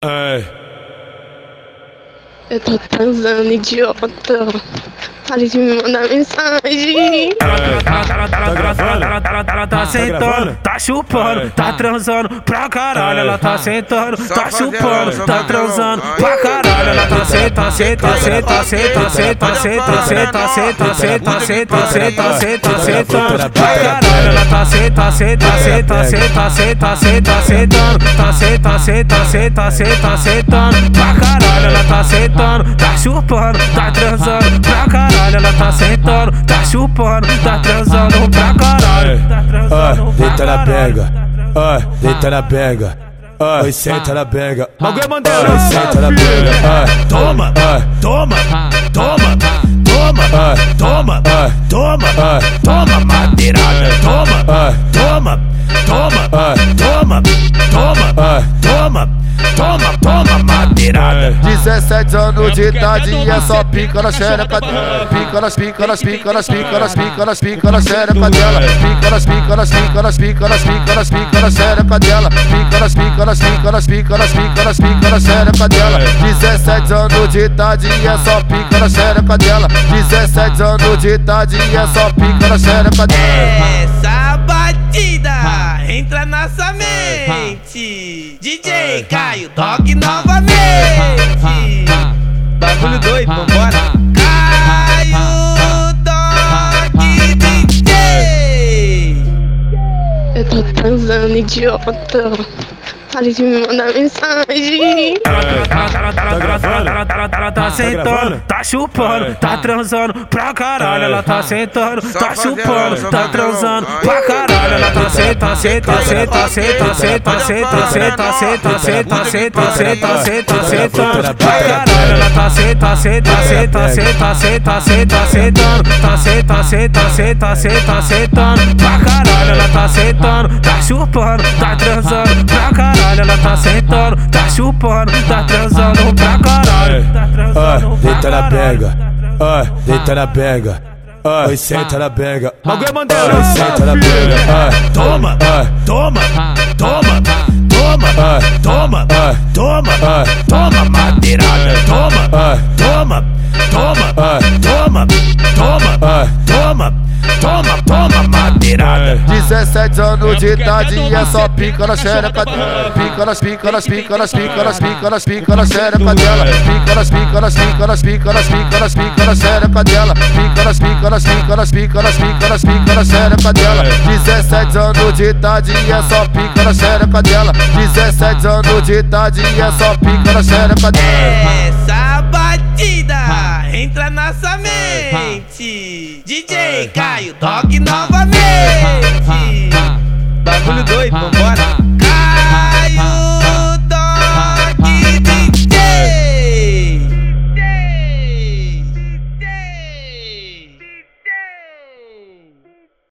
哎 Eu tô transando, idiota. Pare de me mandar mensagem. Ela tá sentando, tá chupando, tá transando pra caralho. Ela tá sentando, tá chupando, tá transando pra caralho. Ela tá senta, senta, senta, senta, senta, senta, senta, senta, senta, senta, senta, senta, sentando pra caralho. Ela tá senta, senta, senta, senta, senta, senta, sentando, tá senta, senta, senta, senta, sentando pra caralho. Chupando, tá transando pra caralho. Ela tá sentando, tá chupando, tá transando pra caralho. Tá transando pra deita na pega. Deita na pega. Oi, senta na pega. Bagulho é bandeira. Ah, senta na pega. Toma, toma, toma, toma, toma, toma, toma, madeirada, toma, toma, toma, toma, toma, ah. toma, toma, toma, madeirada. 17 anos de idade e é só pica na xereca dela. Pica nas pica nas pica nas pica nas pica nas pica na xereca dela. Pica nas pica nas pica nas pica nas pica nas pica na xereca dela. Pica nas pica nas pica nas pica nas pica nas pica na xereca dela. 17 anos de idade e é só pica na xereca dela. 17 anos de idade e é só pica na xereca dela. Essa batida entra na nossa mente. DJ Caio, toque novamente. Doido, vambora. Caio, toque DJ. Eu tô transando, idiota. Pare de me mandar mensagem. Ela tá sentando, tá chupando, tá transando pra caralho. Ela tá sentando, tá chupando, tá transando pra caralho. Ela tá senta, senta, senta, senta, senta, senta, senta, senta, senta, senta, senta, senta, sentando pra caralho. Ela tá senta, senta, senta, senta, senta, senta, sentando, tá senta, senta, senta, senta, sentando pra caralho. Ela tá sentando, tá chupando, tá transando pra caralho. Ela tá sentando, tá chupando, tá transando pra caralho. Tá Ah, transando pra deita na caralho. pega. Ah, deita na pega. Ah, oi, senta na pega. Bagulho é Ah, bandeira. oi, senta na pega. Ah, Toma, ah, toma, toma, toma, ah, toma, ah, toma, ah, toma, madeirada, madeirada. 17 anos de idade e é só pica na xereca dela. Pica nas pica nas pica nas pica nas pica nas pica na xereca dela. Pica nas pica nas pica nas pica nas pica nas pica na xereca dela. Pica nas pica nas pica nas pica nas pica nas pica na xereca dela. 17 anos de idade e é só pica na xereca dela. 17 anos de idade e é só pica na xereca dela. Essa batida entra na nossa mente. DJ Caio, toque novamente. Bagulho doido, vambora.